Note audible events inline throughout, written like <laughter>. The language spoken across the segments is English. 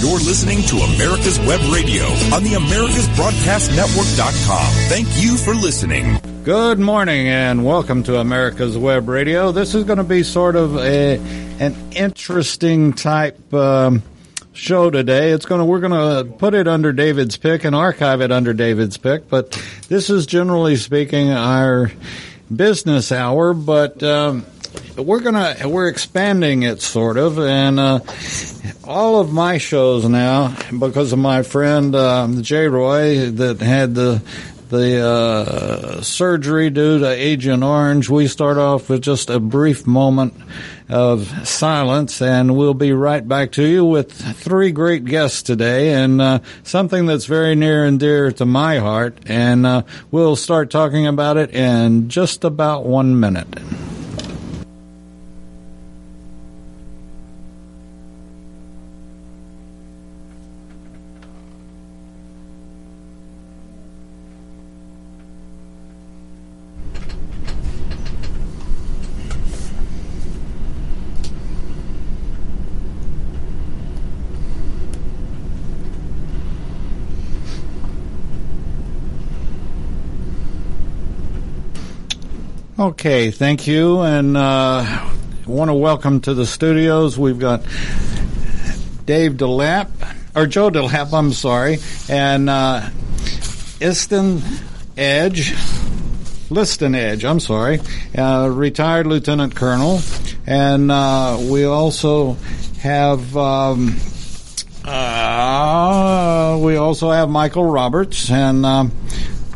You're listening to America's Web Radio on the AmericasBroadcastNetwork.com. Thank you for listening. Good morning and welcome to America's Web Radio. This is going to be sort of a an interesting type um, show today. It's going to we're going to put it under David's pick and archive it under David's pick, but this is generally speaking our business hour, but um, we're gonna we're expanding it sort of, and uh, all of my shows now because of my friend um, Jay Roy that had the the uh, surgery due to Agent Orange. We start off with just a brief moment of silence, and we'll be right back to you with three great guests today, and uh, something that's very near and dear to my heart. And uh, we'll start talking about it in just about one minute. Okay, thank you, and uh, want to welcome to the studios. We've got Dave DeLapp or Joe DeLapp. I'm sorry, and uh, Iston Edge, Liston Edge. I'm sorry, uh, retired lieutenant colonel, and uh, we also have. Um, uh, we also have Michael Roberts and um,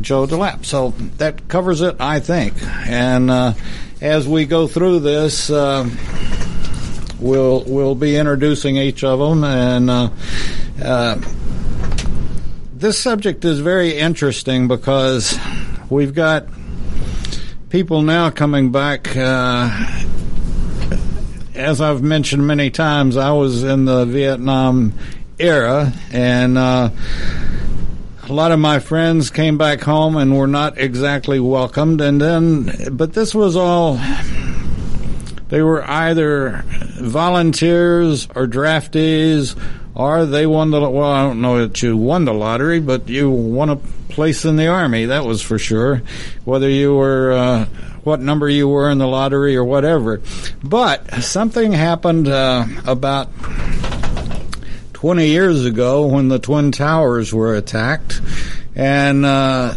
Joe DeLapp. So that covers it, I think. And uh, as we go through this, uh, we'll we'll be introducing each of them, and uh, uh this subject is very interesting because we've got people now coming back. Uh, as I've mentioned many times, I was in the Vietnam era, and uh, a lot of my friends came back home and were not exactly welcomed. And then, but this was all, they were either volunteers or draftees or they won the, well, I don't know that you won the lottery, but you won a place in the army. That was for sure. Whether you were, uh, what number you were in the lottery or whatever. But something happened, uh, about 20 years ago when the Twin Towers were attacked. And uh,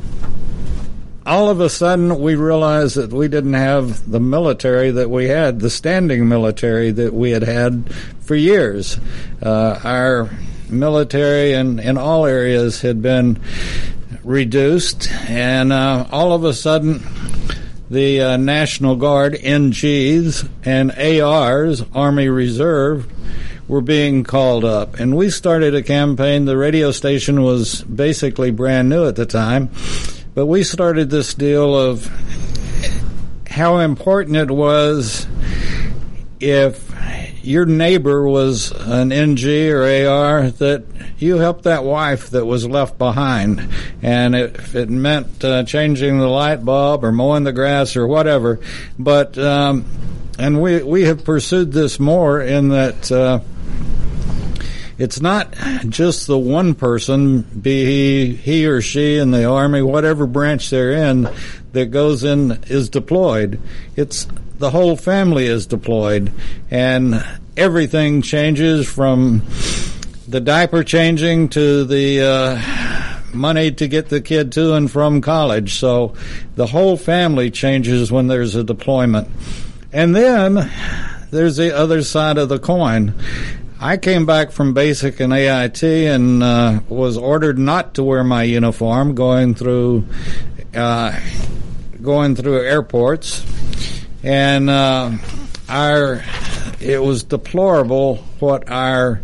all of a sudden, we realized that we didn't have the military that we had, the standing military that we had had for years. Uh, our military in, in all areas had been reduced, and uh, all of a sudden, the uh, National Guard, NGs, and ARs, Army Reserve, were being called up. And we started a campaign. The radio station was basically brand new at the time. But we started this deal of how important it was if your neighbor was an NG or AR that you helped that wife that was left behind. And if it meant uh, changing the light bulb or mowing the grass or whatever. But, um, and we, we have pursued this more in that, uh, it's not just the one person, be he, he or she in the army, whatever branch they're in, that goes in is deployed. It's the whole family is deployed, and everything changes from the diaper changing to the uh, money to get the kid to and from college. So the whole family changes when there's a deployment. And then there's the other side of the coin. I came back from basic and AIT and uh, was ordered not to wear my uniform going through uh, going through airports, and uh, our it was deplorable what our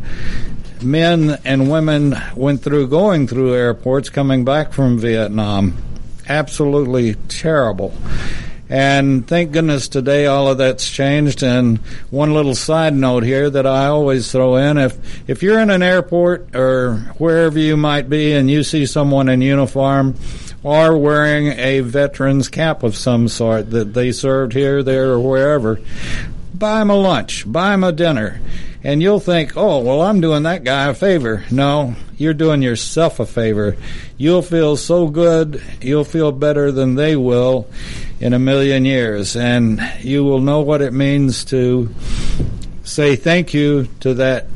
men and women went through going through airports coming back from Vietnam. Absolutely terrible. And thank goodness today all of that's changed. And one little side note here that I always throw in: if if you're in an airport or wherever you might be, and you see someone in uniform or wearing a veteran's cap of some sort that they served here, there, or wherever, buy them a lunch, buy them a dinner. and you'll think, oh, well, I'm doing that guy a favor. No, you're doing yourself a favor. You'll feel so good, you'll feel better than they will in a million years, and you will know what it means to say thank you to that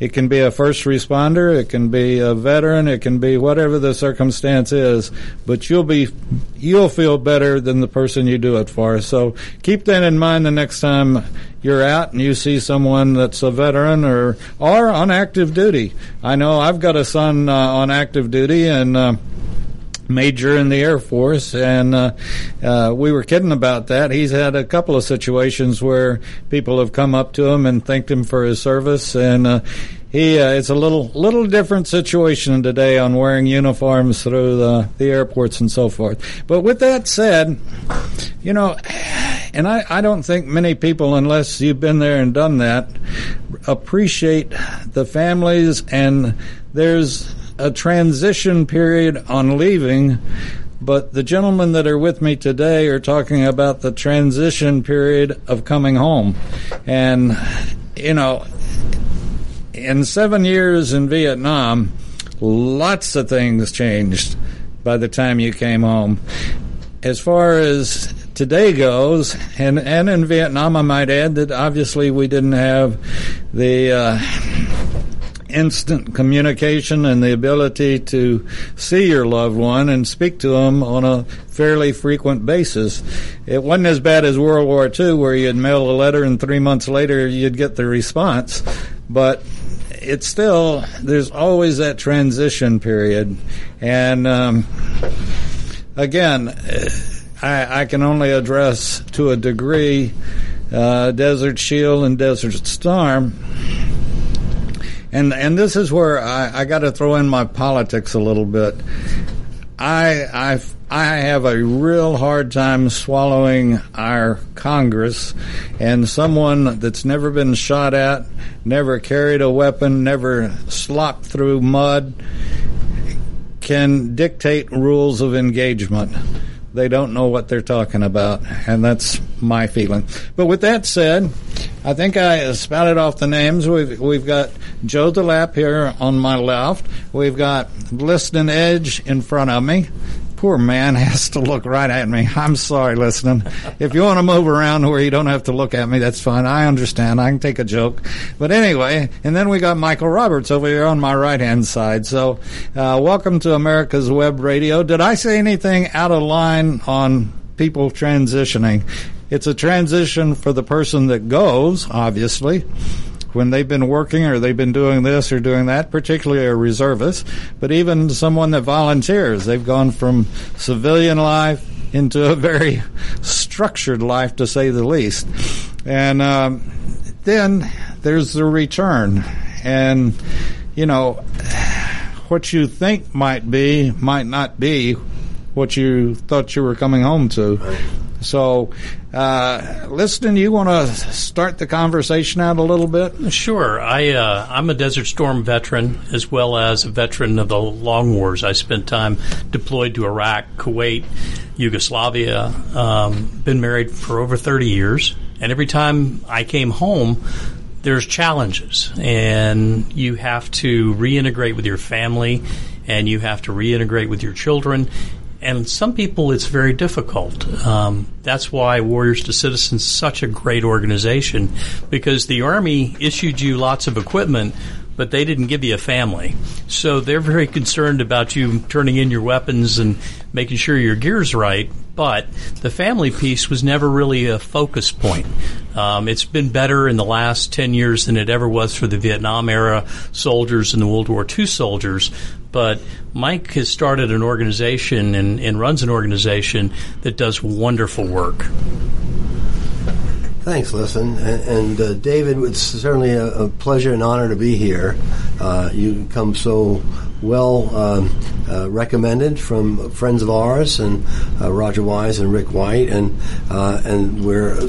it can be a first responder, it can be a veteran, it can be whatever the circumstance is, but you'll be you'll feel better than the person you do it for. So keep that in mind the next time you're out and you see someone that's a veteran or or on active duty. I know I've got a son uh, on active duty and uh, major in the Air Force, and uh, uh, we were kidding about that. He's had a couple of situations where people have come up to him and thanked him for his service, and uh, he uh, it's a little little different situation today on wearing uniforms through the, the airports and so forth. But with that said, you know. And I, I don't think many people, unless you've been there and done that, appreciate the families and there's a transition period on leaving, but the gentlemen that are with me today are talking about the transition period of coming home. And, you know, in seven years in Vietnam, lots of things changed by the time you came home. As far as today goes, and, and in Vietnam, I might add that obviously we didn't have the. Uh, instant communication and the ability to see your loved one and speak to them on a fairly frequent basis. It wasn't as bad as World War II, where you'd mail a letter and three months later you'd get the response, but it's still there's always that transition period, and um, again, I, I, can only address to a degree uh, Desert Shield and Desert Storm and and this is where I, I got to throw in my politics a little bit. I I I have a real hard time swallowing our Congress and someone that's never been shot at, never carried a weapon, never slopped through mud can dictate rules of engagement. They don't know what they're talking about, and that's my feeling. But with that said, I think I spouted off the names. We've we've got Joe DeLapp here on my left. We've got Liston Edge in front of me poor man <laughs> has to look right at me. I'm sorry, Liston. If you want to move around where you don't have to look at me, that's fine. I understand. I can take a joke. But anyway, and then we got Michael Roberts over here on my right hand side. So, uh, welcome to America's Web Radio. Did I say anything out of line on people transitioning? It's a transition for the person that goes, obviously when they've been working or they've been doing this or doing that, particularly a reservist, but even someone that volunteers. They've gone from civilian life into a very structured life, to say the least. And um, then there's the return. And, you know, what you think might be might not be what you thought you were coming home to. Right. So, uh, you want to start the conversation out a little bit? Sure. I uh, I'm a Desert Storm veteran as well as a veteran of the long wars. I spent time deployed to Iraq, Kuwait, Yugoslavia. Um, been married for over 30 years, and every time I came home, there's challenges, and you have to reintegrate with your family, and you have to reintegrate with your children, and some people it's very difficult. Um, that's why Warriors to Citizens is such a great organization because the Army issued you lots of equipment, but they didn't give you a family. So they're very concerned about you turning in your weapons and making sure your gear's right. But the family piece was never really a focus point. Um, it's been better in the last 10 years than it ever was for the Vietnam era soldiers and the World War II soldiers. But Mike has started an organization and, and runs an organization that does wonderful work. Thanks, Liston. And, and uh, David, it's certainly a, a, pleasure and honor to be here. Uh, you come so well um, uh, recommended from friends of ours and uh, Roger Wise and Rick White, and uh, and we're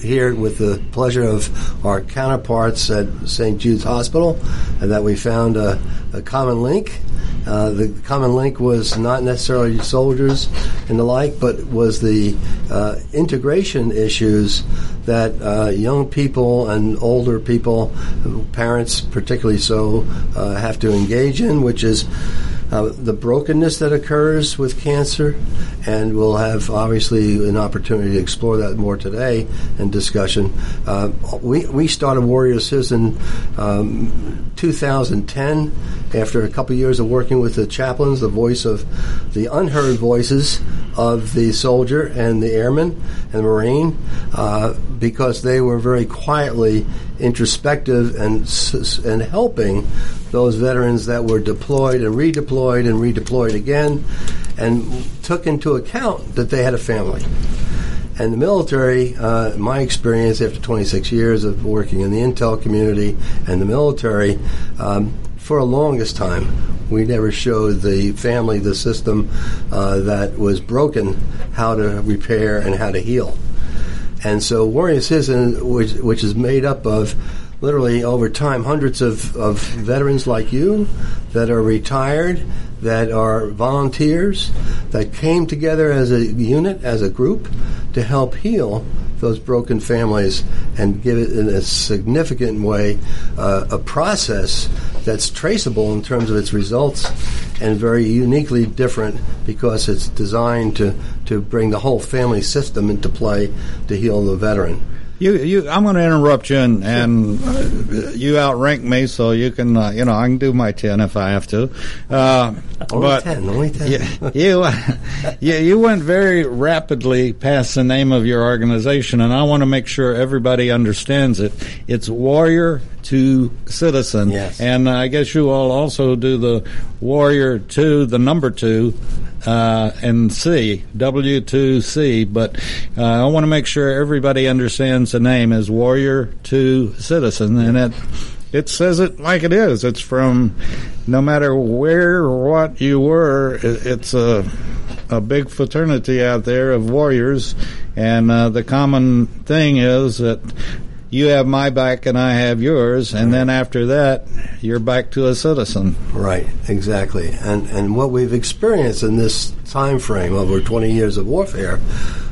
here with the pleasure of our counterparts at St. Jude's Hospital, and that we found a, a common link Uh, the common link was not necessarily soldiers and the like, but was the uh, integration issues that uh, young people and older people, parents particularly so, uh, have to engage in, which is uh, the brokenness that occurs with cancer, and we'll have obviously an opportunity to explore that more today in discussion. Uh, we, we started Warrior Citizen um, 2010 after a couple of years of working with the chaplains, the voice of the unheard voices of the soldier and the airman and the marine, uh, because they were very quietly introspective and and helping those veterans that were deployed and redeployed and redeployed again, and took into account that they had a family. And the military, uh, my experience after 26 years of working in the intel community and the military, um, for a longest time, we never showed the family, the system uh, that was broken, how to repair and how to heal. And so Warrior Citizen, which, which is made up of literally over time hundreds of, of veterans like you that are retired, that are volunteers, that came together as a unit, as a group, to help heal those broken families and give it in a significant way uh, a process that's traceable in terms of its results and very uniquely different because it's designed to, to bring the whole family system into play to heal the veteran. You, you, I'm going to interrupt you, and, and uh, you outrank me, so you can, uh, you know, I can do my ten if I have to. Uh, only but ten, only ten. <laughs> You, you, you went very rapidly past the name of your organization, and I want to make sure everybody understands it. It's Warrior to Citizen, yes. and I guess you all also do the Warrior to the number two uh, and C, W2C, but uh, I want to make sure everybody understands the name is Warrior to Citizen, and it it says it like it is. It's from no matter where or what you were, it, it's a a big fraternity out there of warriors, and uh, the common thing is that you have my back and I have yours, and then after that, you're back to a citizen. Right, exactly. And and what we've experienced in this time frame over 20 years of warfare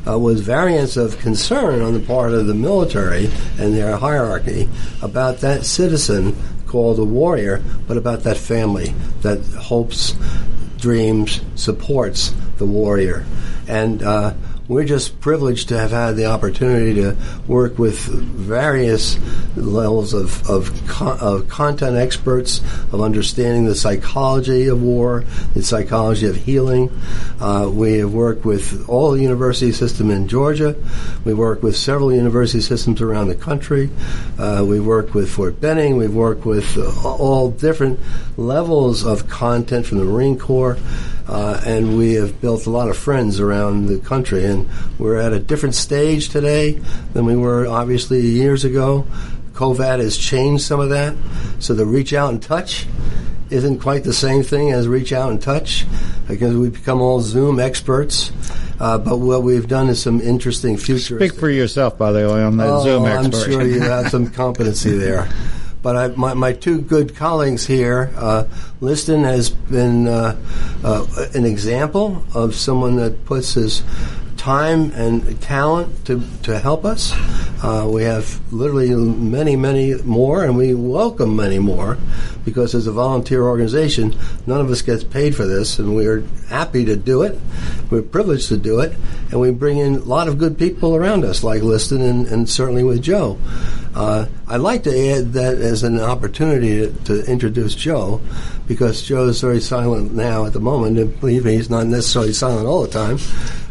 uh, was variants of concern on the part of the military and their hierarchy about that citizen called a warrior, but about that family that hopes, dreams, supports the warrior. And uh, we're just privileged to have had the opportunity to work with various levels of, of, con- of, content experts, of understanding the psychology of war, the psychology of healing. Uh, we have worked with all the university system in Georgia. We work with several university systems around the country. Uh, we worked with Fort Benning. We've worked with all different levels of content from the Marine Corps. Uh, and we have built a lot of friends around the country. And we're at a different stage today than we were obviously years ago. COVID has changed some of that. So the reach out and touch isn't quite the same thing as reach out and touch because we've become all Zoom experts. Uh, but what we've done is some interesting future. Speak for yourself, by the way, on that oh, Zoom expert. I'm sure you <laughs> have some competency there. But I, my, my, two good colleagues here, uh, Liston has been uh, uh, an example of someone that puts his time and talent to, to help us. Uh, we have literally many, many more, and we welcome many more because as a volunteer organization, none of us gets paid for this, and we're happy to do it. We're privileged to do it, and we bring in a lot of good people around us, like Liston and, and certainly with Joe. Uh, I'd like to add that as an opportunity to, to, introduce Joe, because Joe is very silent now at the moment, and believe me, he's not necessarily silent all the time.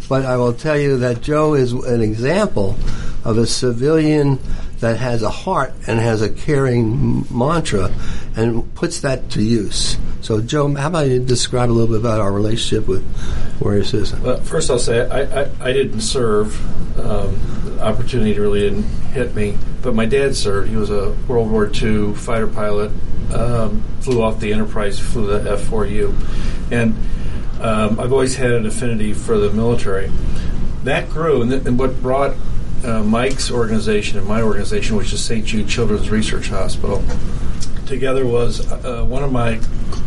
But I will tell you that Joe is an example of a civilian that has a heart and has a caring mantra and puts that to use. So, Joe, how about you describe a little bit about our relationship with Warrior Citizen? Well, first, I'll say I, I, I didn't serve. Um, the opportunity really didn't hit me, but my dad served. He was a World War II fighter pilot, um, flew off the Enterprise, flew the F 4U. And um, I've always had an affinity for the military. That grew, and, th- and what brought uh, Mike's organization and my organization, which is St. Jude Children's Research Hospital, together was uh, one of my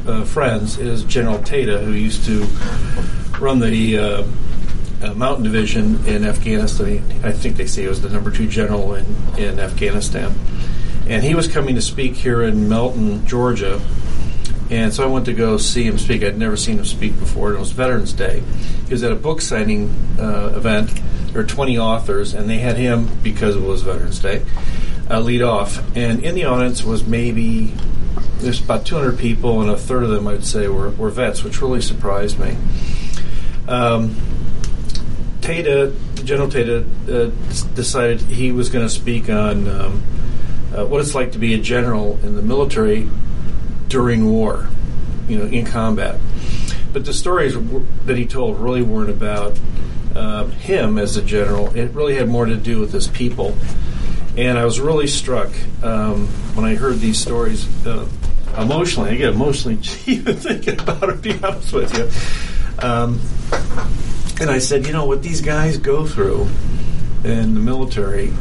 uh, friends is General Tata, who used to run the uh, uh, Mountain Division in Afghanistan. I think they say he was the number two general in, in Afghanistan. And he was coming to speak here in Milton, Georgia. And so I went to go see him speak. I'd never seen him speak before. And it was Veterans Day. He was at a book signing uh, event. There were 20 authors, and they had him, because it was Veterans Day, uh, lead off. And in the audience was maybe there's about 200 people, and a third of them, I'd say, were, were vets, which really surprised me. Um, Tata, General Tata, uh, decided he was going to speak on um, uh, what it's like to be a general in the military during war, you know, in combat. But the stories that he told really weren't about uh, him as a general. It really had more to do with his people. And I was really struck um, when I heard these stories uh, emotionally. I get emotionally even <laughs> thinking about it, to be honest with you. Um, and I said, you know, what these guys go through in the military,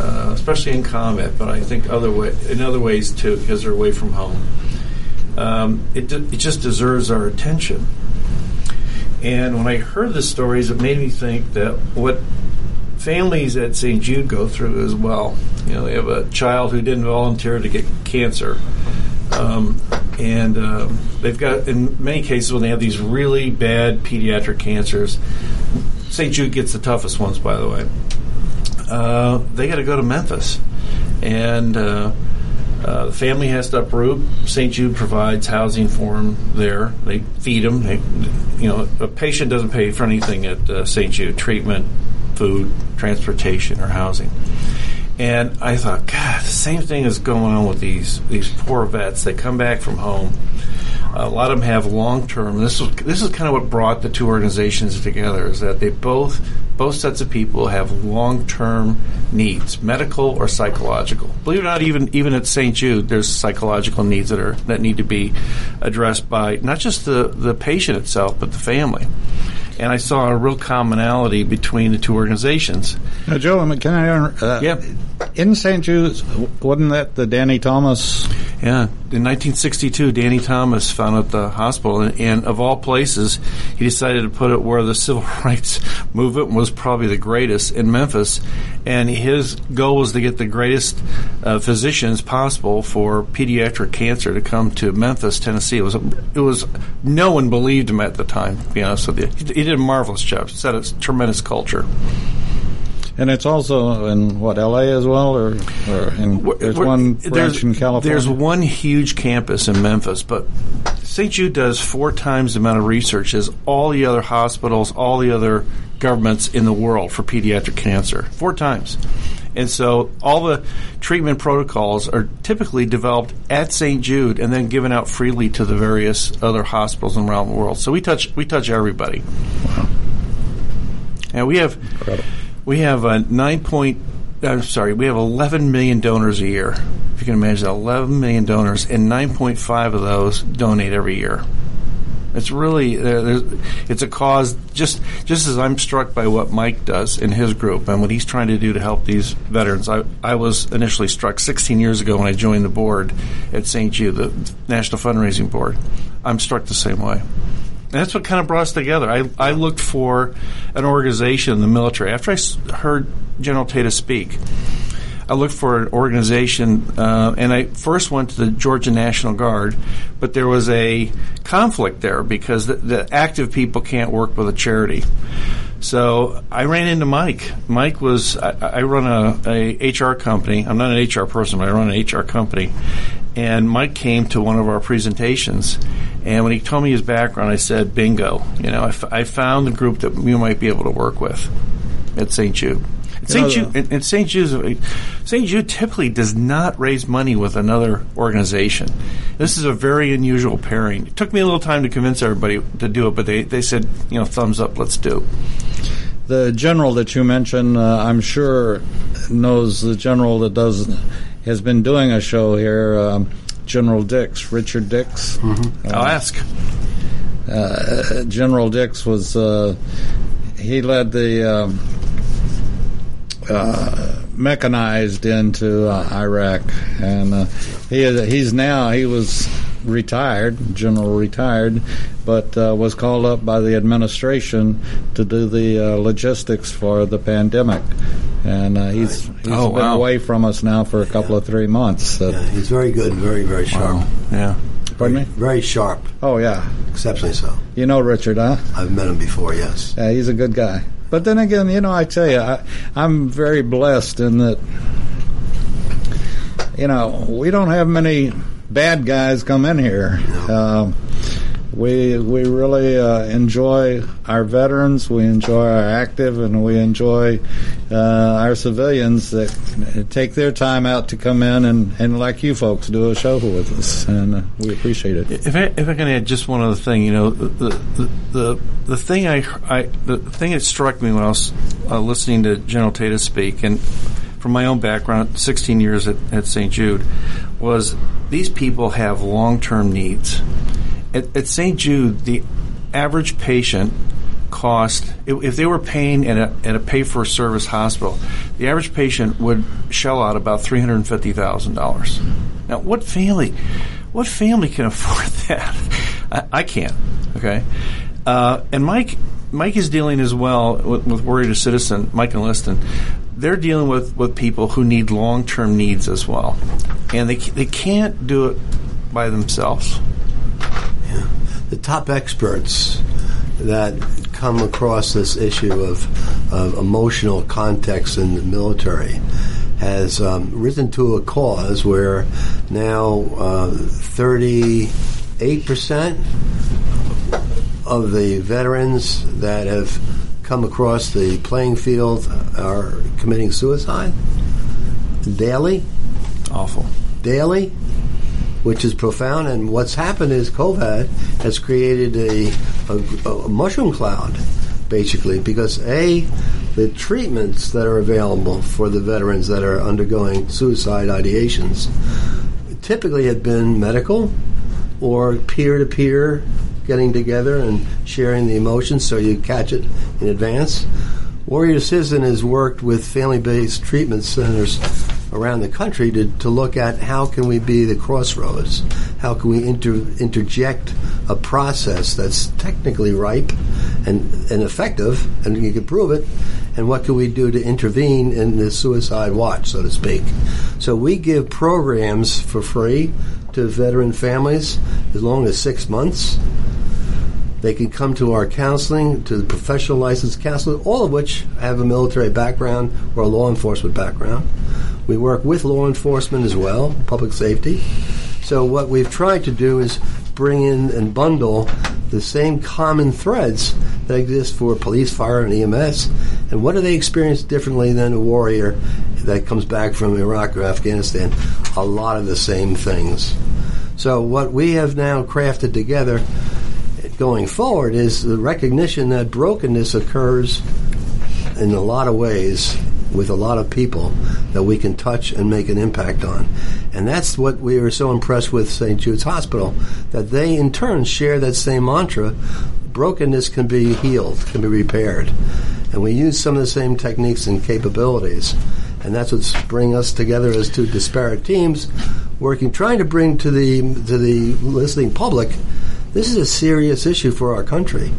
uh, especially in combat, but I think other way, in other ways too, because they're away from home, um, it, de- it just deserves our attention. And when I heard the stories, it made me think that what families at St. Jude go through as well. You know, they have a child who didn't volunteer to get cancer. Um, and um, they've got, in many cases, when they have these really bad pediatric cancers, St. Jude gets the toughest ones, by the way. Uh, they got to go to Memphis, and uh, uh, the family has to uproot. St. Jude provides housing for them there. They feed them. They, you know, a patient doesn't pay for anything at uh, St. Jude: treatment, food, transportation, or housing. And I thought, God, the same thing is going on with these these poor vets. They come back from home. A lot of them have long term. This is this is kind of what brought the two organizations together. Is that they both both sets of people have long term needs, medical or psychological. Believe it or not, even even at St. Jude, there's psychological needs that are that need to be addressed by not just the the patient itself, but the family and I saw a real commonality between the two organizations. Now, Joe, can I? Uh, Yeah. In St. Jude's, wasn't that the Danny Thomas? Yeah, in 1962, Danny Thomas founded the hospital, and, and of all places, he decided to put it where the <laughs> civil rights movement was probably the greatest in Memphis. And his goal was to get the greatest uh, physicians possible for pediatric cancer to come to Memphis, Tennessee. It was it was no one believed him at the time. To be honest with you, he, he did a marvelous job. Set a tremendous culture. And it's also in what L.A. as well, or, or in, there's We're- one there's- branch in California. There's one huge campus in Memphis, but St. Jude does four times the amount of research as all the other hospitals, all the other governments in the world for pediatric cancer. Four times. And so all the treatment protocols are typically developed at St. Jude and then given out freely to the various other hospitals around the world. So we touch we touch everybody. Wow. And we have we have a nine point. I'm sorry, we have 11 million donors a year. If you can imagine, 11 million donors, and 9.5 of those donate every year. It's really uh, it's a cause. Just just as I'm struck by what Mike does in his group and what he's trying to do to help these veterans. I I was initially struck 16 years ago when I joined the board at St. Jude, the National Fundraising Board. I'm struck the same way. That's what kind of brought us together. I, I looked for an organization in the military. After I heard General Tata speak, I looked for an organization, uh, and I first went to the Georgia National Guard, but there was a conflict there because the, the active people can't work with a charity. So I ran into Mike. Mike was I, I run a, a HR company. I'm not an HR person, but I run an HR company. And Mike came to one of our presentations, and when he told me his background, I said, "Bingo! You know, I, f- I found the group that you might be able to work with at St. Jude." St. Jude, and, and St. Jude, St. Jude typically does not raise money with another organization. This is a very unusual pairing. It took me a little time to convince everybody to do it, but they, they said, you know, thumbs up, let's do. the general that you mentioned, uh, I'm sure knows the general that does has been doing a show here. Um, General Dix, Richard Dix. I'll ask. Uh, General Dix was uh, he led the um, uh, mechanized into uh, Iraq, and uh, he is, he's now he was retired, general retired, but uh, was called up by the administration to do the uh, logistics for the pandemic. And uh, he's he's Oh, been wow. away from us now for a couple of three months. Uh, Yeah, he's very good, very very sharp, Yeah. Pardon me? very sharp, Oh yeah, exceptionally so. you know Richard, huh? I've met him before. Yes. Yeah, he's a good guy. But then again, you know, I tell you, I, I'm very blessed in that, you know, we don't have many bad guys come in here. Um, we we really uh, enjoy our veterans, we enjoy our active, and we enjoy uh, our civilians that take their time out to come in and, and like you folks do a show with us, and uh, we appreciate it. If I, if I can add just one other thing, you know, the the the, the thing I, I the thing that struck me when I was uh, listening to General Tata speak, and from my own background, 16 years at, at St. Jude, was these people have long term needs. At, at St. Jude, the average patient cost if they were paying at a, at a pay for service hospital, the average patient would shell out about three hundred and fifty thousand dollars. Now, what family, what family can <laughs> afford that? I, I can't. Okay, uh, and Mike, Mike is dealing as well with, with Warrior Citizen, Mike and Liston. They're dealing with, with people who need long term needs as well, and they they can't do it by themselves. The top experts that come across this issue of, of emotional context in the military has um, risen to a cause where now uh, 38% of the veterans that have come across the playing field are committing suicide daily Awful. daily, which is profound. And what's happened is COVID has created a, a, a mushroom cloud, basically, because A, the treatments that are available for the veterans that are undergoing suicide ideations typically have been medical or peer to peer getting together and sharing the emotions so you catch it in advance. Warrior Citizen has worked with family-based treatment centers around the country to, to look at how can we be the crossroads, how can we inter, interject a process that's technically ripe and, and effective, and you can prove it, and what can we do to intervene in the suicide watch, so to speak. So we give programs for free to veteran families as long as six months. They can come to our counseling, to the professional licensed counselor, all of which have a military background or a law enforcement background. We work with law enforcement as well, public safety. So what we've tried to do is bring in and bundle the same common threads that exist for police, fire, and EMS. And what do they experience differently than a warrior that comes back from Iraq or Afghanistan? A lot of the same things. So what we have now crafted together going forward is the recognition that brokenness occurs in a lot of ways with a lot of people that we can touch and make an impact on. And that's what we were so impressed with St. Jude's Hospital, that they in turn share that same mantra brokenness can be healed, can be repaired. And we use some of the same techniques and capabilities. And that's what's bringing us together as two disparate teams, working, trying to bring to the to the listening public this is a serious issue for our country.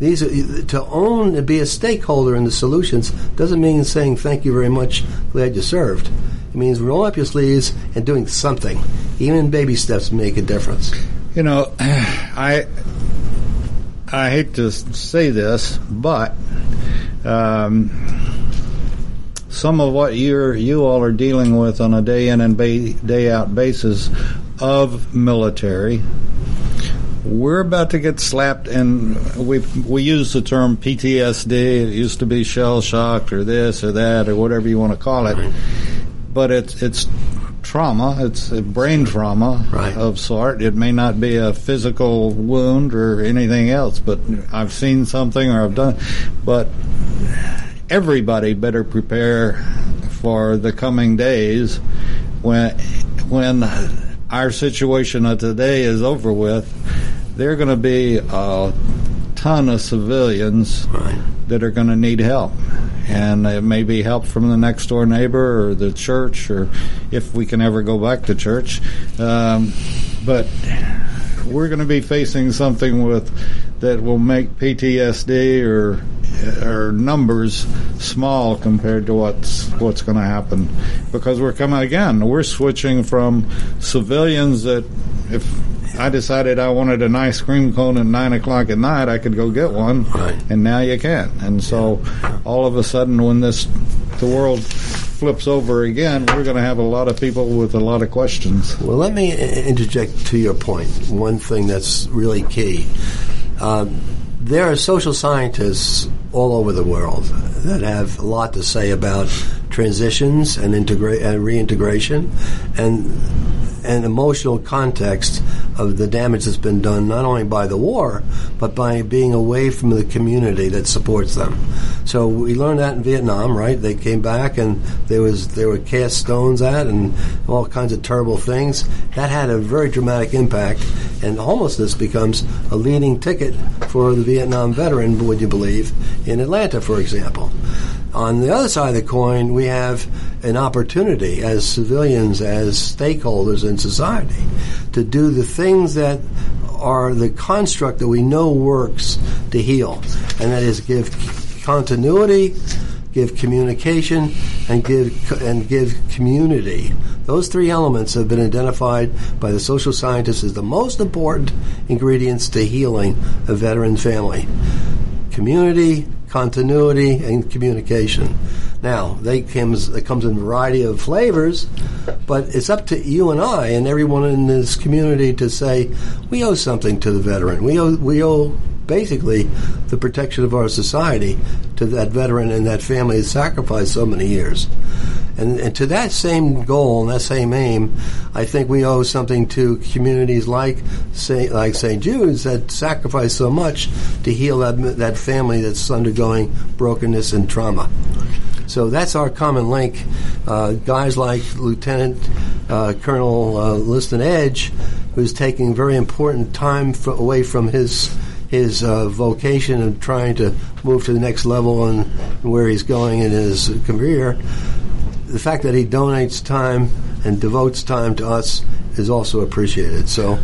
These are, to own and be a stakeholder in the solutions doesn't mean saying thank you very much, glad you served. It means roll up your sleeves and doing something. Even baby steps make a difference. You know, <sighs> I I hate to say this, but um, some of what you're you all are dealing with on a day in and ba- day out basis of military, we're about to get slapped, and we we use the term PTSD. It used to be shell shocked or this or that or whatever you want to call it, but it's it's trauma. It's a brain trauma Right. of sort. It may not be a physical wound or anything else, but I've seen something or I've done. But everybody better prepare for the coming days when when our situation of today is over with. There are going to be a ton of civilians Right. that are going to need help. And it may be help from the next door neighbor or the church, or if we can ever go back to church. Um, but we're going to be facing something with that will make PTSD or or numbers small compared to what's what's going to happen because we're coming again. We're switching from civilians that if I decided I wanted an ice cream cone at nine o'clock at night, I could go get one, Right. and now you can't. And so, all of a sudden, when this the world flips over again, we're going to have a lot of people with a lot of questions. Well, let me interject to your point. One thing that's really key. Um, there are social scientists all over the world that have a lot to say about transitions and, integra- and reintegration and and emotional context of the damage that's been done not only by the war but by being away from the community that supports them. So we learned that in Vietnam, right? They came back and there was there were cast stones at and all kinds of terrible things. That had a very dramatic impact, and homelessness becomes a leading ticket for the Vietnam veteran. Would you believe in Atlanta, for example? On the other side of the coin, we have an opportunity as civilians, as stakeholders in society, to do the things that are the construct that we know works to heal, and that is give continuity, give communication, and give and give community. Those three elements have been identified by the social scientists as the most important ingredients to healing a veteran family community, continuity, and communication. Now, they comes it comes in a variety of flavors, but it's up to you and I and everyone in this community to say we owe something to the veteran. We owe we owe basically the protection of our society to that veteran and that family that sacrificed so many years. And, and to that same goal and that same aim, I think we owe something to communities like St. like St. Jude's that sacrifice so much to heal that that family that's undergoing brokenness and trauma. So that's our common link. Uh, guys like Lieutenant uh, Colonel uh, Liston Edge, who's taking very important time f- away from his his uh, vocation and trying to move to the next level and where he's going in his career the fact that he donates time and devotes time to us is also appreciated. So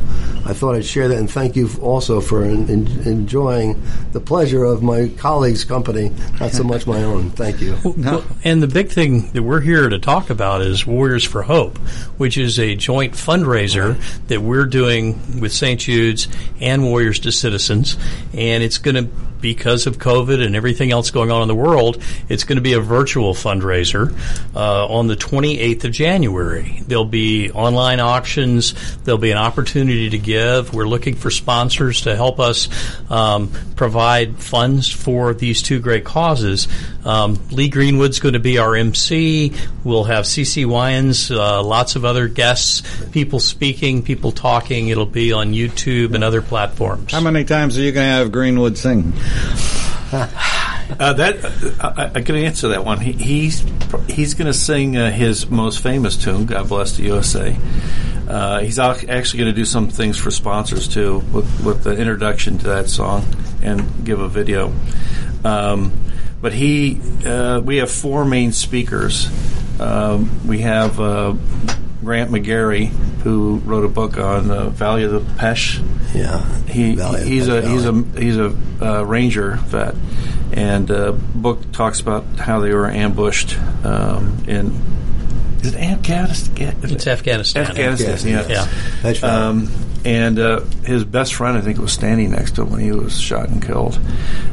I thought I'd share that and thank you also for en- en- enjoying the pleasure of my colleagues' company, not so much my own. Thank you. Well, and the big thing that we're here to talk about is Warriors for Hope, which is a joint fundraiser that we're doing with St. Jude's and Warriors to Citizens. And it's going to, because of COVID and everything else going on in the world, it's going to be a virtual fundraiser uh, on the 28th of January. There'll be online auctions. There'll be an opportunity to give. We're looking for sponsors to help us um, provide funds for these two great causes. Um, Lee Greenwood's going to be our MC. We'll have CeCe Winans, uh, lots of other guests, people speaking, people talking. It'll be on YouTube and other platforms. How many times are you going to have Greenwood sing? Uh, that uh, I, I can answer that one. He, he's he's going to sing uh, his most famous tune, "God Bless the USA." Uh, he's actually going to do some things for sponsors too, with, with the introduction to that song and give a video. Um, but he, uh, we have four main speakers. Um, we have uh, Grant McGarry, who wrote a book on the Valley of the Pesh. Yeah. He, he's a he's a he's a uh, ranger vet, and uh, book talks about how they were ambushed um, in is it Afghanistan? It's Afghanistan. Afghanistan, yeah. Yeah. Pesh Valley. Um, and uh, his best friend, I think, was standing next to him when he was shot and killed.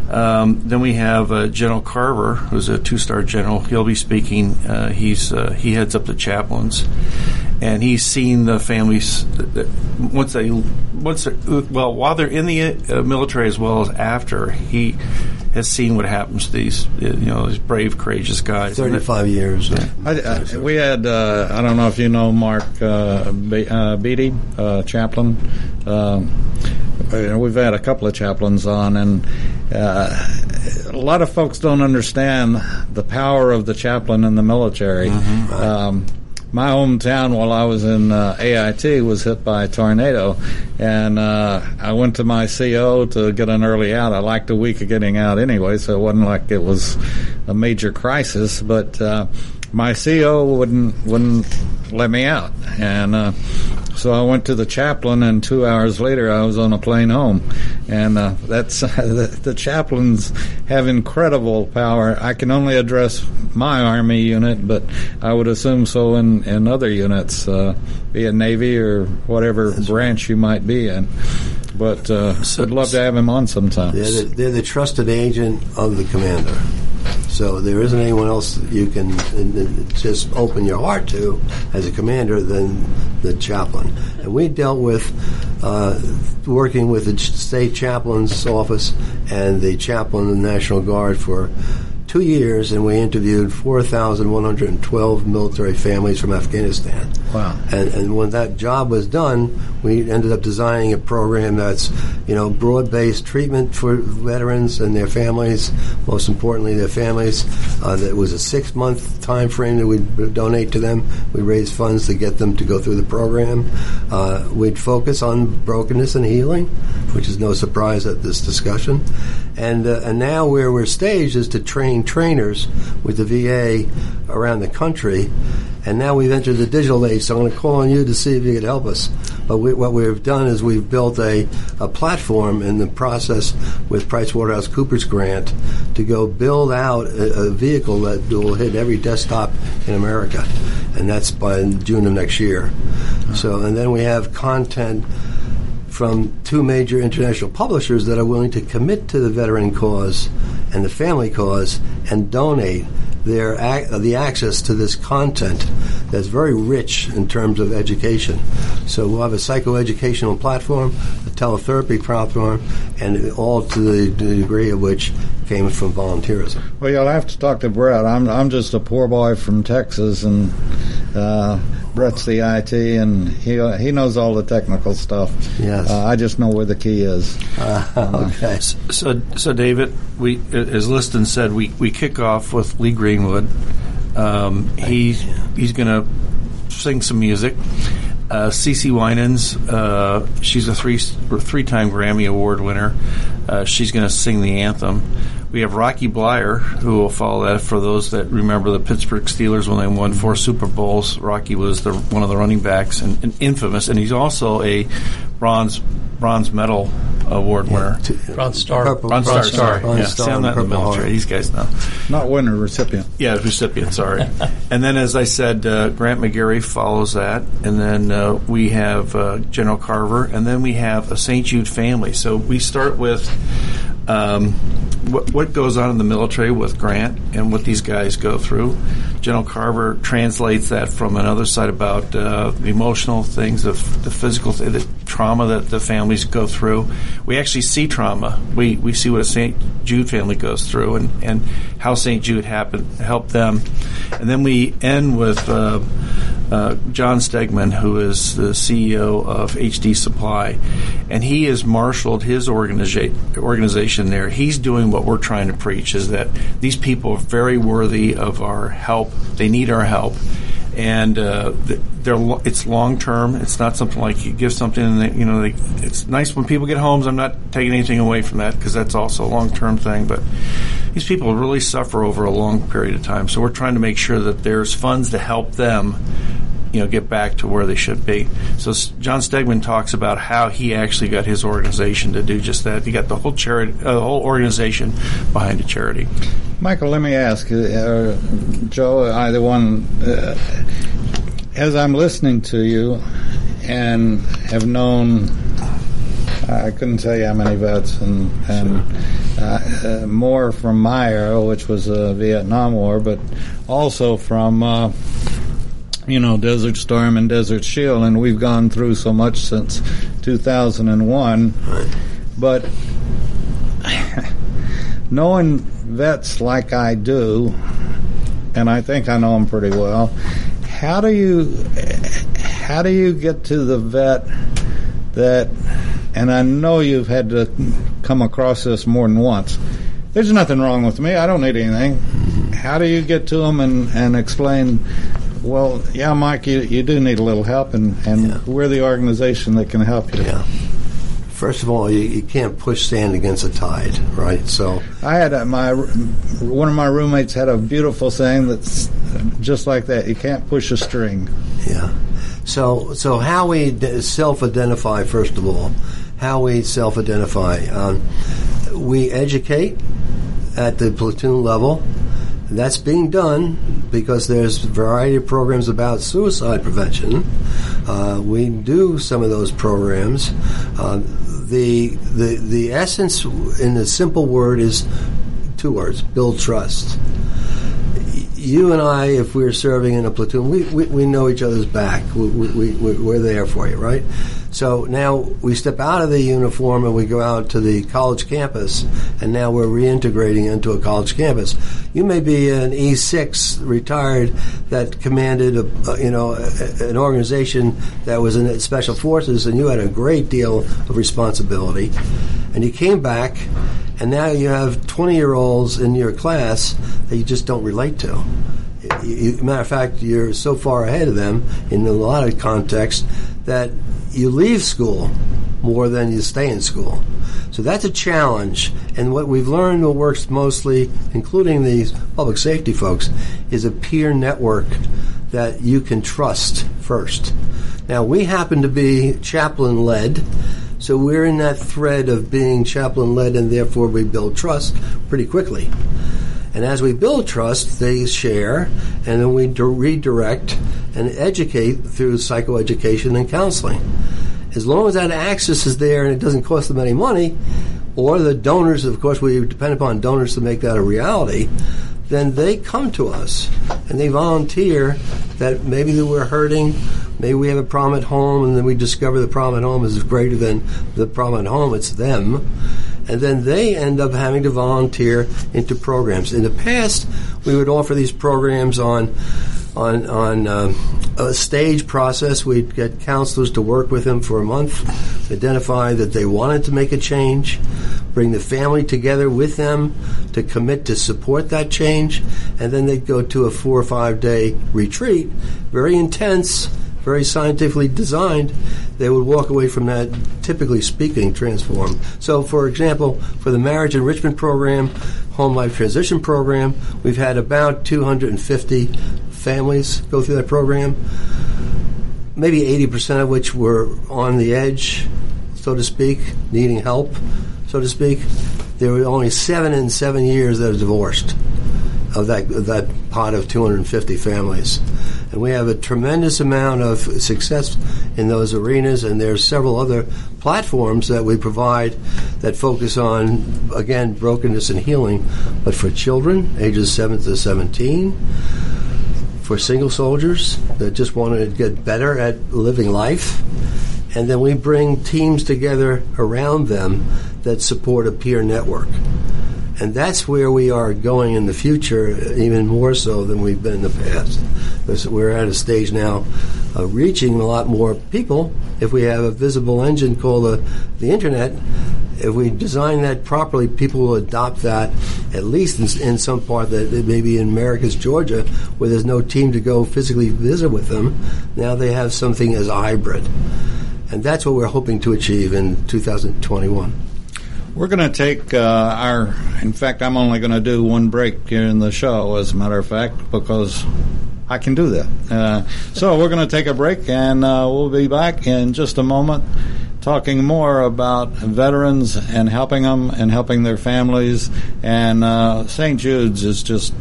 Um, then we have uh, General Carver, who's a two-star general. He'll be speaking. Uh, he's uh, he heads up the chaplains, and he's seen the families that- that once they once they're, well while they're in the uh, military as well as after. He has seen what happens to these uh, you know these brave, courageous guys. Thirty-five years. I, I, we had, uh, I don't know if you know Mark uh, Be- uh, Beatty, uh, chaplain. Um, uh, we've had a couple of chaplains on, and uh, a lot of folks don't understand the power of the chaplain in the military. Um, my hometown, while I was in uh, AIT, was hit by a tornado, and uh, I went to my CO to get an early out. I liked a week of getting out anyway, so it wasn't like it was a major crisis. But uh, my CO wouldn't wouldn't let me out, and uh, So I went to the chaplain, and two hours later, I was on a plane home. And uh, that's <laughs> the, the chaplains have incredible power. I can only address my Army unit, but I would assume so in, in other units, uh, be it Navy or whatever branch you might be in. But uh, So- I'd love to have him on sometime. They're the, they're the trusted agent of the commander. So there isn't anyone else you can uh, uh, just open your heart to as a commander than the chaplain. And we dealt with uh, working with the state chaplain's office and the chaplain of the National Guard for two years, and we interviewed 4,112 military families from Afghanistan. Wow. And, and when that job was done, we ended up designing a program that's, you know, broad-based treatment for veterans and their families. Most importantly, their families. Uh, that was a six-month time frame that we'd donate to them. We raise funds to get them to go through the program. Uh, we'd focus on brokenness and healing, which is no surprise at this discussion. And uh, and now where we're staged is to train trainers with the VA around the country. And now we've entered the digital age, so I'm going to call on you to see if you could help us. But we, what we've done is we've built a, a platform in the process with PricewaterhouseCoopers grant to go build out a, a vehicle that will hit every desktop in America, and that's by June of next year. Uh-huh. So, and then we have content from two major international publishers that are willing to commit to the veteran cause and the family cause and donate their the access to this content that's very rich in terms of education. So we'll have a psychoeducational platform, a teletherapy platform, and all to the degree of which came from volunteerism. Well, you'll have to talk to Brett. I'm I'm just a poor boy from Texas, and uh, Brett's the IT, and he he knows all the technical stuff. Yes. uh, I just know where the key is. <laughs> okay. So, so David, we, as Liston said, we, we kick off with Lee Greenwood. Um, he he's going to sing some music. Uh, CeCe Winans, uh, she's a three three time Grammy Award winner. Uh, she's going to sing the anthem. We have Rocky Bleier, who will follow that. For those that remember the Pittsburgh Steelers when they won four Super Bowls, Rocky was the, one of the running backs and, and infamous, and he's also a bronze bronze medal award winner. Bronze Star. Purple- Bronze Star, Bronze sorry. Bronze yeah, Star see, I'm not in the military. Heart. These guys know. Not winner, recipient. Yeah, recipient, sorry. <laughs> and then, as I said, uh, Grant McGarry follows that. And then uh, we have uh, General Carver. And then we have a St. Jude family. So we start with um, what, what goes on in the military with Grant and what these guys go through. General Carver translates that from another side about uh, the emotional things, the, the physical, th- the trauma that the families go through. We actually see trauma. We we see what a St. Jude family goes through and, and how St. Jude happened helped them. And then we end with uh, uh, John Stegeman, who is the CEO of HD Supply, and he has marshaled his organiza- organization there. He's doing what we're trying to preach: is that these people are very worthy of our help. They need our help, and uh, they're it's long term. It's not something like you give something and they, you know they, it's nice when people get homes. I'm not taking anything away from that because that's also a long term thing, but these people really suffer over a long period of time. So we're trying to make sure that there's funds to help them, you know, get back to where they should be. So S- John Stegeman talks about how he actually got his organization to do just that. He got the whole charity, uh, the whole organization behind a charity. Michael, let me ask, uh, Joe, either one, uh, as I'm listening to you and have known, I couldn't tell you how many vets, and, and uh, uh, more from my era, which was the Vietnam War, but also from, uh, you know, Desert Storm and Desert Shield, and we've gone through so much since 2001. But <laughs> knowing vets like I do, and I think I know them pretty well, how do you how do you get to the vet that? And I know you've had to come across this more than once. There's nothing wrong with me. I don't need anything. How do you get to them and, and explain? Well, yeah, Mike, you, you do need a little help, and, and Yeah. we're the organization that can help you. Yeah. First of all, you, you can't push sand against a tide, right? So I had a, my one of my roommates had a beautiful saying that's just like that. You can't push a string. Yeah. So, so how we d- self-identify, first of all, how we self-identify. Um, we educate at the platoon level. That's being done because there's a variety of programs about suicide prevention. Uh, we do some of those programs. Uh, the, the, the essence in the simple word is two words, build trust you and I, if we are serving in a platoon, we, we, we know each other's back. We, we, we, we're there for you, right? So now we step out of the uniform and we go out to the college campus, and now we're reintegrating into a college campus. You may be an E6 retired that commanded, a, you know, an organization that was in special forces, and you had a great deal of responsibility, and you came back and now you have 20 year olds in your class that you just don't relate to. You, matter of fact, you're so far ahead of them in a lot of contexts that you leave school more than you stay in school. So that's a challenge. And what we've learned what works mostly, including these public safety folks, is a peer network that you can trust first. Now, we happen to be chaplain led. So we're in that thread of being chaplain led, and therefore we build trust pretty quickly. And as we build trust, they share, and then we redirect and educate through psychoeducation and counseling. As long as that access is there and it doesn't cost them any money, or the donors, of course, we depend upon donors to make that a reality, then they come to us and they volunteer that maybe we're hurting, maybe we have a problem at home, and then we discover the problem at home is greater than the problem at home, it's them. And then they end up having to volunteer into programs. In the past, we would offer these programs on on on um, a stage process. We'd get counselors to work with them for a month, identify that they wanted to make a change, bring the family together with them to commit to support that change, and then they'd go to a four or five day retreat, very intense, very scientifically designed. They would walk away from that, typically speaking, transformed. So, for example, for the marriage enrichment program, home life transition program, we've had about 250 families go through that program. Maybe 80% of which were on the edge, so to speak, needing help, so to speak. There were only seven in seven years that were divorced of that, that pot of 250 families. And we have a tremendous amount of success in those arenas, and there's several other platforms that we provide that focus on, again, brokenness and healing, but for children ages 7 to 17 for single soldiers that just want to get better at living life. And then we bring teams together around them that support a peer network. And that's where we are going in the future, even more so than we've been in the past. We're at a stage now of reaching a lot more people if we have a visible engine called the, the internet if we design that properly, people will adopt that at least in, in some part that maybe in America's Georgia, where there's no team to go physically visit with them. Now they have something as hybrid. And that's what we're hoping to achieve in 2021. We're going to take uh, our. In fact, I'm only going to do one break here in the show, as a matter of fact, because I can do that. Uh, so we're going to take a break, and uh, we'll be back in just a moment talking more about veterans and helping them and helping their families. And uh, St. Jude's is just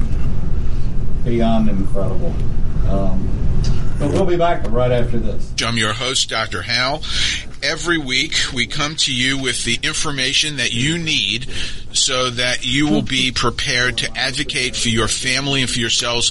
beyond incredible. Um, but we'll be back right after this. I'm your host, Dr. Hal. Every week we come to you with the information that you need so that you will be prepared to advocate for your family and for yourselves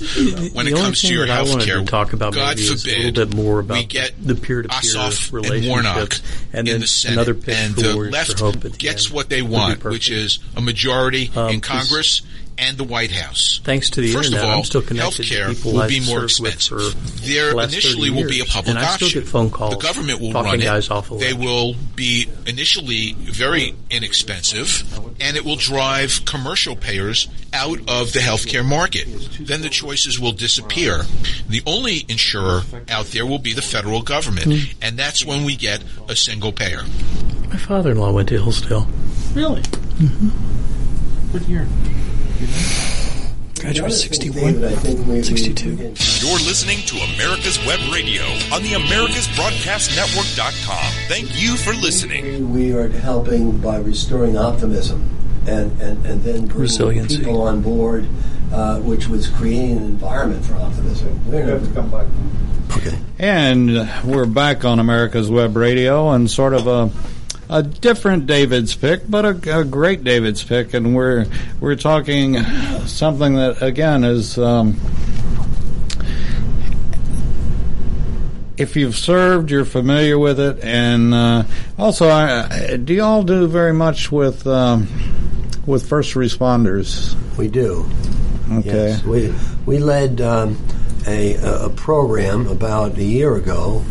when the it comes to your health care. Talk about God maybe forbid a little bit more about we get the peer-to-peer Ossoff and relationships, and in then the Senate, another pitch and the left for Hope at the gets what they want, which is a majority Um, in Congress and the White House. Thanks to the First internet, of all, I'm still connected healthcare to people will I've be more expensive. There the initially will be a public and I still option. get phone calls. The government will talking run guys it. off they will be initially very inexpensive, and it will drive commercial payers out of the healthcare market. Then the choices will disappear. The only insurer out there will be the federal government, Hmm. and that's when we get a single payer. My father-in-law went to Hillsdale. Really? What year? Graduated David, I think we, 62. We, we, You're listening to America's Web Radio on the AmericasBroadcastNetwork.com. Thank you for listening. we are helping by restoring optimism and, and, and then bringing Resiliency. people on board, uh, which was creating an environment for optimism. We're have to come back. Okay. And uh, we're back on America's Web Radio and sort of a a different David's pick, but a, a great David's pick, and we're we're talking something that again is. Um, if you've served, you're familiar with it, and uh, also, I, do y'all do very much with um, with first responders? We do. Okay. Yes. We, we led um, a, a program about a year ago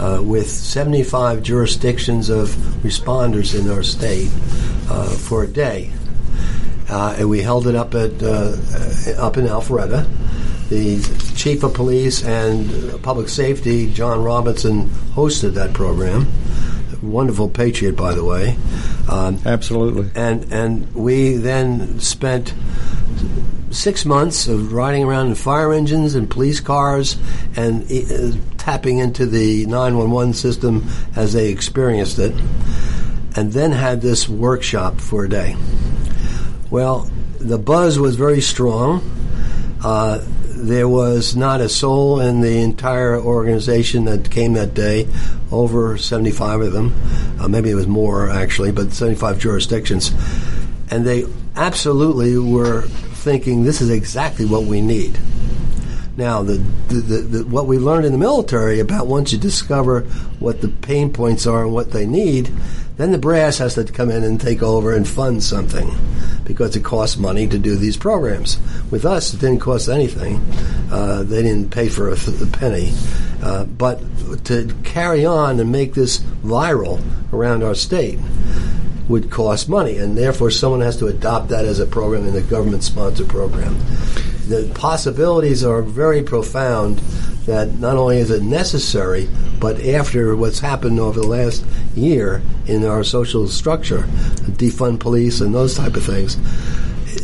uh, with 75 jurisdictions of responders in our state uh, for a day. Uh, and we held it up at uh, up in Alpharetta. The chief of police and public safety, John Robinson, hosted that program. Wonderful patriot, by the way. Um, Absolutely. and and we then spent six months of riding around in fire engines and police cars and uh, tapping into the 911 system as they experienced it, and then had this workshop for a day. Well, the buzz was very strong. Uh, there was not a soul in the entire organization that came that day, over 75 of them. Uh, maybe it was more, actually, but 75 jurisdictions. And they absolutely were thinking this is exactly what we need. Now, the, the, the, what we learned in the military about once you discover what the pain points are and what they need, then the brass has to come in and take over and fund something because it costs money to do these programs. With us, it didn't cost anything. Uh, they didn't pay for a, a penny. Uh, but to carry on and make this viral around our state would cost money, and therefore someone has to adopt that as a program in a government-sponsored program. The possibilities are very profound. That not only is it necessary, but after what's happened over the last year in our social structure, defund police and those type of things,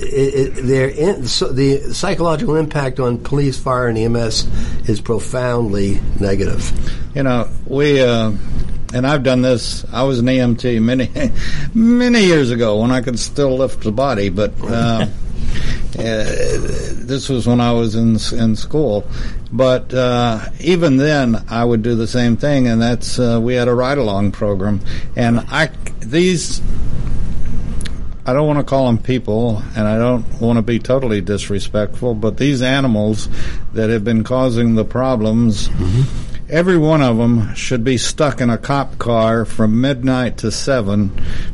it, it, in, so the psychological impact on police, fire, and EMS is profoundly negative. You know, we uh, and I've done this. I was an EMT many <laughs> many years ago when I could still lift the body, but. Uh, <laughs> uh, this was when I was in in school, but uh, even then I would do the same thing, and that's uh, we had a ride along program, and I these I don't want to call them people, and I don't want to be totally disrespectful, but these animals that have been causing the problems, every one of them should be stuck in a cop car from midnight to seven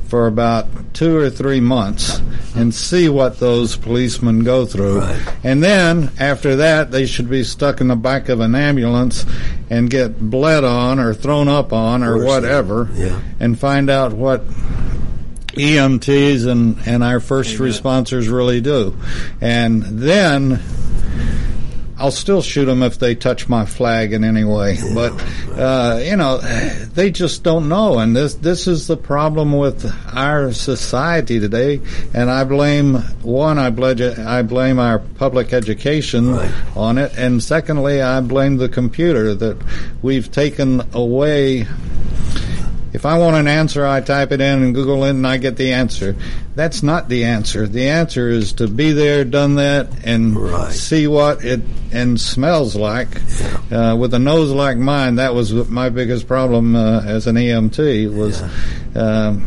for about two or three months and see what those policemen go through. Right. And then after that, they should be stuck in the back of an ambulance and get bled on or thrown up on or Worse, whatever yeah. and find out what EMTs and, and our first responders really do. And then I'll still shoot them if they touch my flag in any way. But, uh, you know, they just don't know. And this, this is the problem with our society today. And I blame, one, I, blame I blame our public education Right. on it. And secondly, I blame the computer that we've taken away if I want an answer, I type it in and Google it and I get the answer. That's not the answer. The answer is to be there, done that, and Right. see what it and smells like. Uh, with a nose like mine, that was my biggest problem uh, as an EMT was. Um,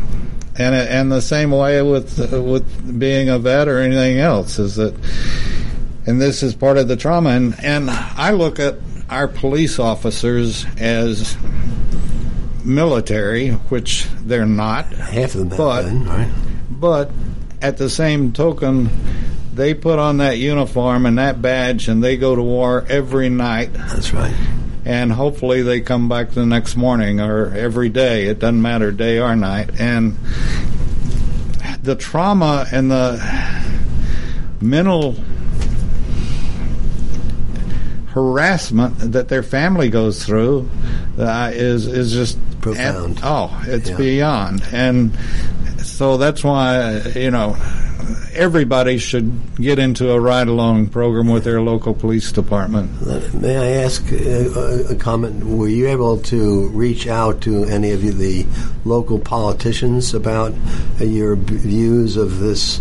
and and the same way with with being a vet or anything else is that, and this is part of the trauma. And and I look at our police officers as military, which they're not. Half of them But- been, right? But at the same token, they put on that uniform and that badge and they go to war every night. That's right. And hopefully they come back the next morning or every day. It doesn't matter, day or night. And the trauma and the mental harassment that their family goes through uh, is is just profound. And, oh, it's Yeah. beyond. And so that's why, you know, everybody should get into a ride along program with their local police department. May I ask a, a comment? Were you able to reach out to any of the local politicians about your views of this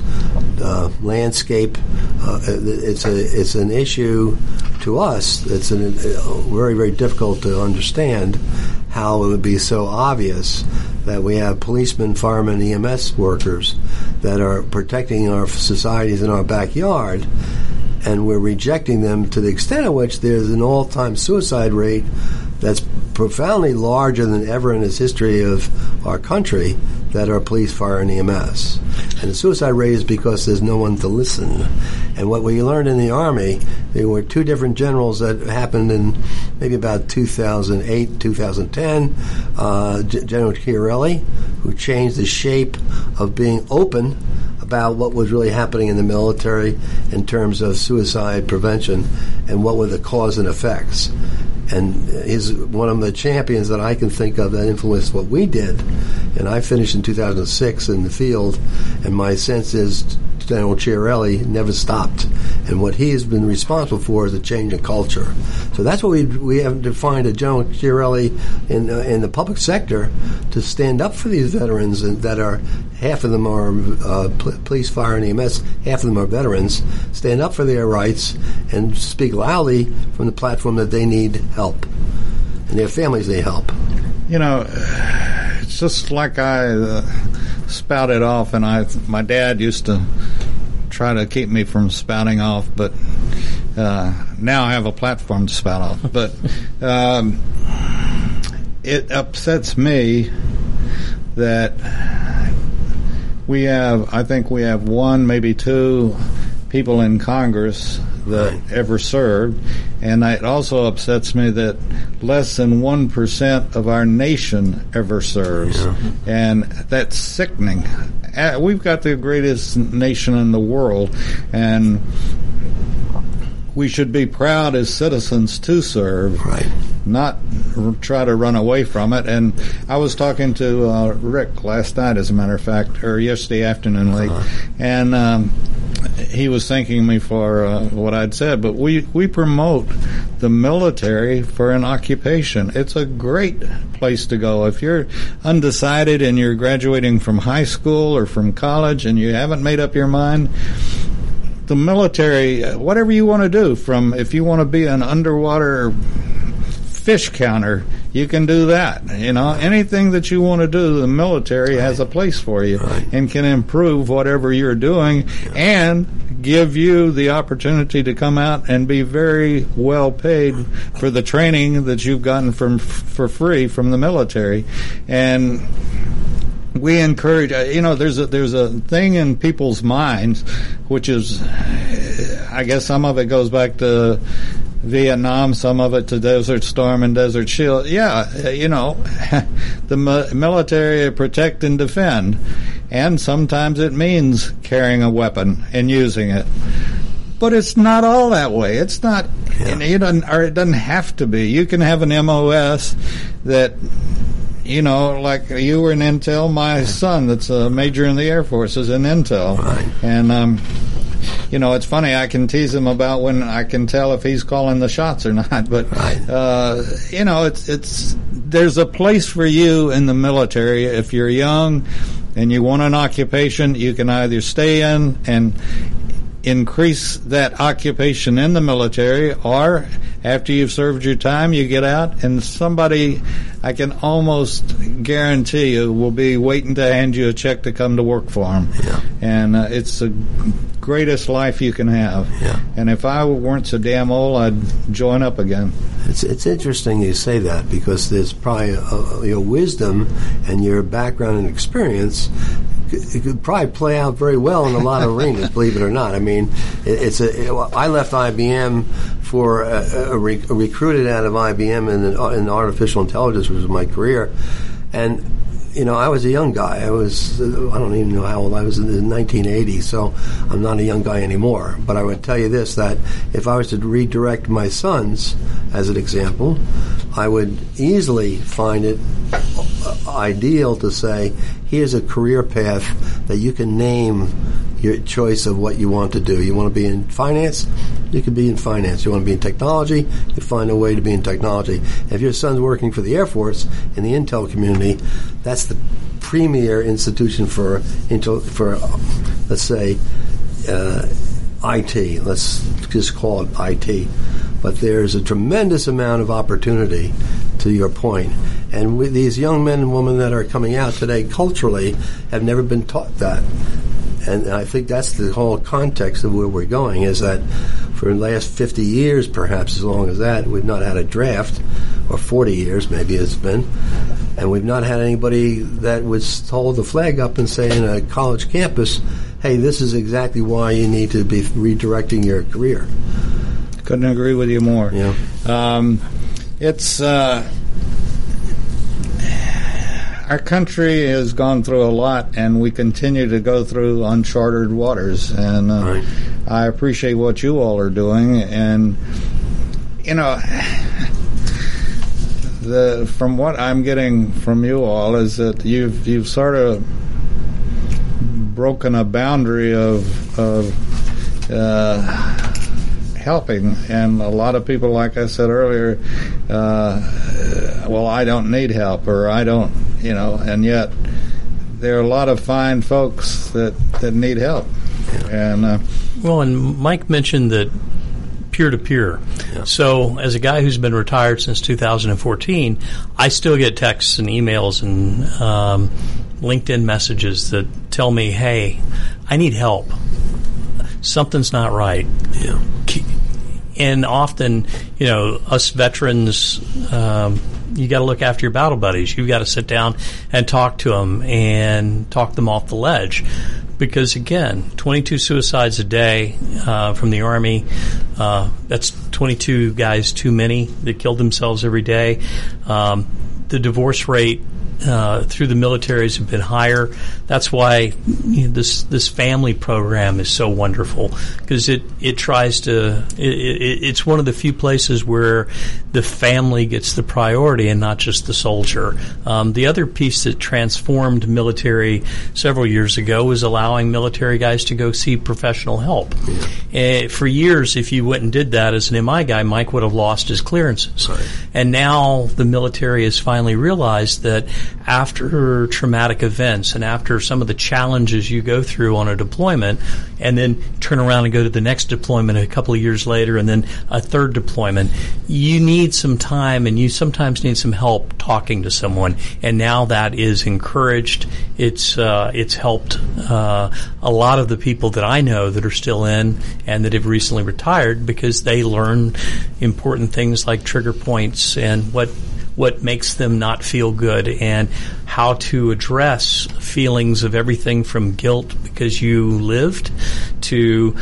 uh, landscape? Uh, it's a it's an issue to us. It's an, uh, very very difficult to understand how will it would be so obvious that we have policemen, firemen, EMS workers that are protecting our societies in our backyard and we're rejecting them to the extent of which there's an all-time suicide rate that's profoundly larger than ever in its history of our country that are police, fire, and EMS. And the suicide rate is because there's no one to listen. And what we learned in the Army, there were two different generals that happened in maybe about 2008, 2010. Uh, General Chiarelli, who changed the shape of being open about what was really happening in the military in terms of suicide prevention and what were the cause and effects. And he's one of the champions that I can think of that influenced what we did. And I finished in 2006 in the field, and my sense is General Chiarelli never stopped. And what he has been responsible for is a change in culture. So that's what we we have to find a General Chiarelli in uh, in the public sector to stand up for these veterans and that are half of them are uh, police, fire, and EMS. Half of them are veterans. Stand up for their rights and speak loudly from the platform that they need help and their families need help. You know, it's just like I uh, spouted off, and I my dad used to try to keep me from spouting off, but uh, now I have a platform to spout off. <laughs> But um, it upsets me that we have, I think we have one, maybe two people in Congress that ever served, and it also upsets me that less than one percent of our nation ever serves, and that's sickening. Uh, We've got the greatest nation in the world, and we should be proud as citizens to serve Right. not r- try to run away from it. And I was talking to uh, Rick last night, as a matter of fact, or yesterday afternoon late, and um, he was thanking me for uh, what I'd said. But we we promote the military for an occupation. It's a great place to go if you're undecided and you're graduating from high school or from college and you haven't made up your mind the military, uh, whatever you want to do, from if you want to be an underwater fish counter, you can do that. You know, anything that you want to do, the military has a place for you and can improve whatever you're doing and give you the opportunity to come out and be very well paid for the training that you've gotten from for free from the military. And we encourage uh, you know there's a there's a thing in people's minds which is i guess some of it goes back to Vietnam, some of it to Desert Storm and Desert Shield. Yeah, uh, you know, <laughs> the military protect and defend, and sometimes it means carrying a weapon and using it. But it's not all that way. It's not, and it doesn't, or it doesn't have to be. You can have an MOS that you know, like you were in Intel. My son, that's a major in the Air Force, is in Intel, Right. and um, you know, it's funny. I can tease him about when I can tell if he's calling the shots or <laughs> not. But Right. uh, you know, it's it's there's a place for you in the military if you're young and you want an occupation. You can either stay in and increase that occupation in the military or after you've served your time you get out and somebody I can almost guarantee you will be waiting to hand you a check to come to work for them Yeah. and uh, it's the greatest life you can have Yeah. and if I weren't so damn old I'd join up again It's it's interesting you say that because there's probably uh your wisdom and your background and experience. It could probably play out very well in a lot of arenas, believe it or not. I mean, it, it's a. It, I left IBM for a, a, re, recruited out of IBM in, in artificial intelligence, which was my career, and you know, I was a young guy. I was, uh, I don't even know how old I was in 1980, so I'm not a young guy anymore. But I would tell you this that if I was to redirect my sons, as an example, I would easily find it uh, ideal to say, here's a career path that you can name your choice of what you want to do. You want to be in finance, you can be in finance. You want to be in technology, you find a way to be in technology. If your son's working for the Air Force in the Intel community, that's the premier institution for Intel, for let's say uh, IT. Let's just call it IT. But there's a tremendous amount of opportunity, to your point. And with these young men and women that are coming out today, culturally, have never been taught that. And I think that's the whole context of where we're going is that for the last 50 years, perhaps as long as that, we've not had a draft, or 40 years maybe it's been, and we've not had anybody that was hold the flag up and say in a college campus, hey, this is exactly why you need to be redirecting your career. Couldn't agree with you more. Yeah. Um, it's uh, our country has gone through a lot, and we continue to go through uncharted waters. And uh, Right. I appreciate what you all are doing. And you know, the from what I'm getting from you all is that you've you've sort of broken a boundary of of. Uh, helping. And a lot of people, like I said earlier, uh, well, I don't need help, or I don't, you know, and yet there are a lot of fine folks that, that need help. And uh, Well, and Mike mentioned that peer to peer. So, as a guy who's been retired since 2014, I still get texts and emails and um, LinkedIn messages that tell me, "Hey, I need help. Something's not right." Yeah. And often, you know, us veterans, um, you got to look after your battle buddies. You've got to sit down and talk to them and talk them off the ledge. Because again, 22 suicides a day uh, from the Army, uh, that's 22 guys too many that killed themselves every day. Um, the divorce rate uh, through the militaries have been higher. That's why you know, this this family program is so wonderful because it it tries to. It, it, it's one of the few places where the family gets the priority and not just the soldier. Um, the other piece that transformed military several years ago was allowing military guys to go see professional help. Uh, for years, if you went and did that as an MI guy, Mike would have lost his clearances. And now the military has finally realized that after traumatic events and after some of the challenges you go through on a deployment, and then turn around and go to the next deployment a couple of years later, and then a third deployment, you need some time and you sometimes need some help talking to someone. And now that is encouraged. It's uh, it's helped uh, a lot of the people that I know that are still in and that have recently retired because they learn important things like trigger points and what what makes them not feel good and how to address feelings of everything from guilt because you lived to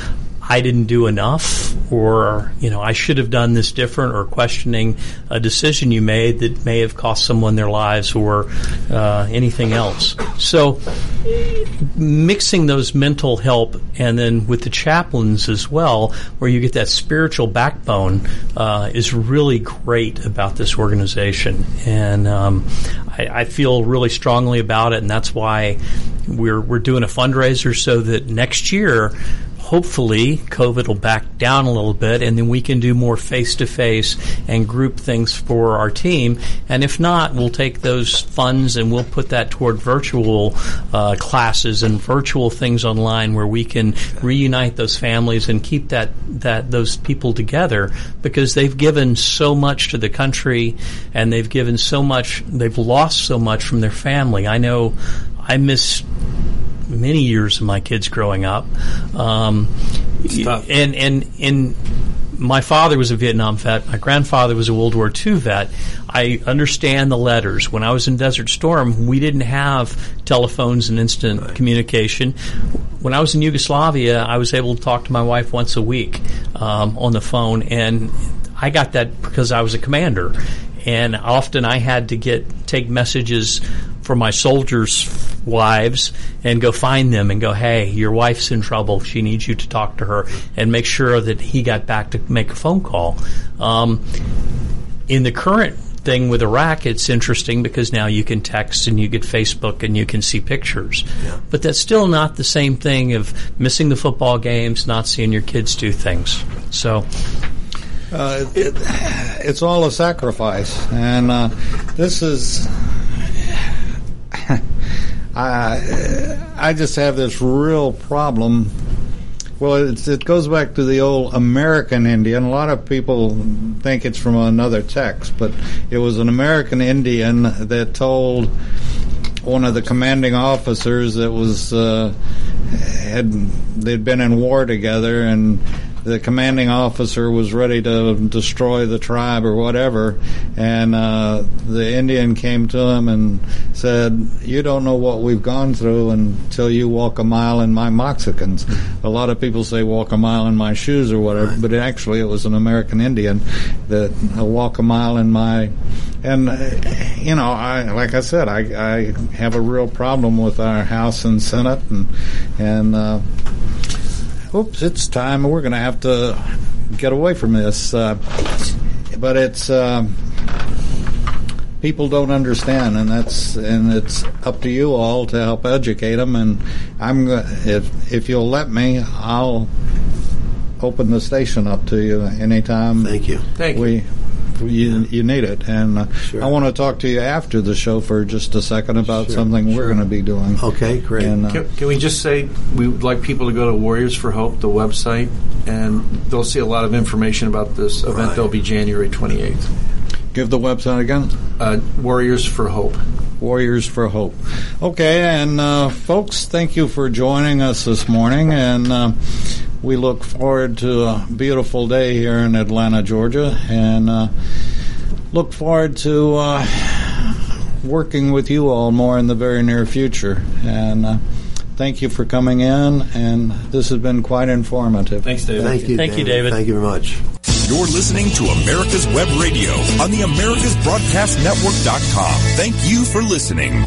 I didn't do enough or you know I should have done this different or questioning a decision you made that may have cost someone their lives or uh, anything else. So mixing those mental help and then with the chaplains as well, where you get that spiritual backbone, uh, is really great about this organization. And um, I, I feel really strongly about it, and that's why we're we're doing a fundraiser so that next year hopefully COVID will back down a little bit and then we can do more face to face and group things for our team. And if not, we'll take those funds and we'll put that toward virtual uh, classes and virtual things online where we can reunite those families and keep that, that those people together because they've given so much to the country and they've given so much, they've lost so much from their family. I know I miss many years of my kids growing up. Um, and and and my father was a Vietnam vet. My grandfather was a World War II vet. I understand the letters. When I was in Desert Storm, we didn't have telephones and instant communication. When I was in Yugoslavia, I was able to talk to my wife once a week um, on the phone, and I got that because I was a commander. And often I had to get take messages for my soldiers' wives and go find them and go, hey, your wife's in trouble. She needs you to talk to her and make sure that he got back to make a phone call. Um, in the current thing with Iraq, it's interesting because now you can text and you get Facebook and you can see pictures. Yeah. But that's still not the same thing of missing the football games, not seeing your kids do things. So Uh, it, <sighs> it's all a sacrifice, and uh, this is. I I just have this real problem. Well, it goes back to the old American Indian. A lot of people think it's from another text, but it was an American Indian that told one of the commanding officers that was uh, had they'd been in war together and the commanding officer was ready to destroy the tribe or whatever and uh, the Indian came to him and said you don't know what we've gone through until you walk a mile in my moccasins. A lot of people say walk a mile in my shoes or whatever but actually it was an American Indian that uh, walk a mile in my and uh, you know, I like I said, I, I have a real problem with our House and Senate, and and uh, oops, it's time. We're going to have to get away from this, uh, but it's. um People don't understand, and that's and it's up to you all to help educate them. And I'm go- if if you'll let me, I'll open the station up to you anytime. Thank you. Thank you. we, you, you need it, and uh, Sure. I want to talk to you after the show for just a second about Sure, something we're going to be doing. Okay, great. And, uh, Can, can we just say we would like people to go to Warriors for Hope, the website, and they'll see a lot of information about this event. Right. That'll be January 28th. give the website again. Uh, Warriors for Hope. Warriors for Hope. Okay, and uh, folks, thank you for joining us this morning, and uh, we look forward to a beautiful day here in Atlanta, Georgia, and uh, look forward to uh, working with you all more in the very near future. And uh, thank you for coming in, and this has been quite informative. Thanks, David. Thank you. Thank you, David. Thank you very much. You're listening to America's Web Radio on the AmericasBroadcastNetwork.com. Thank you for listening.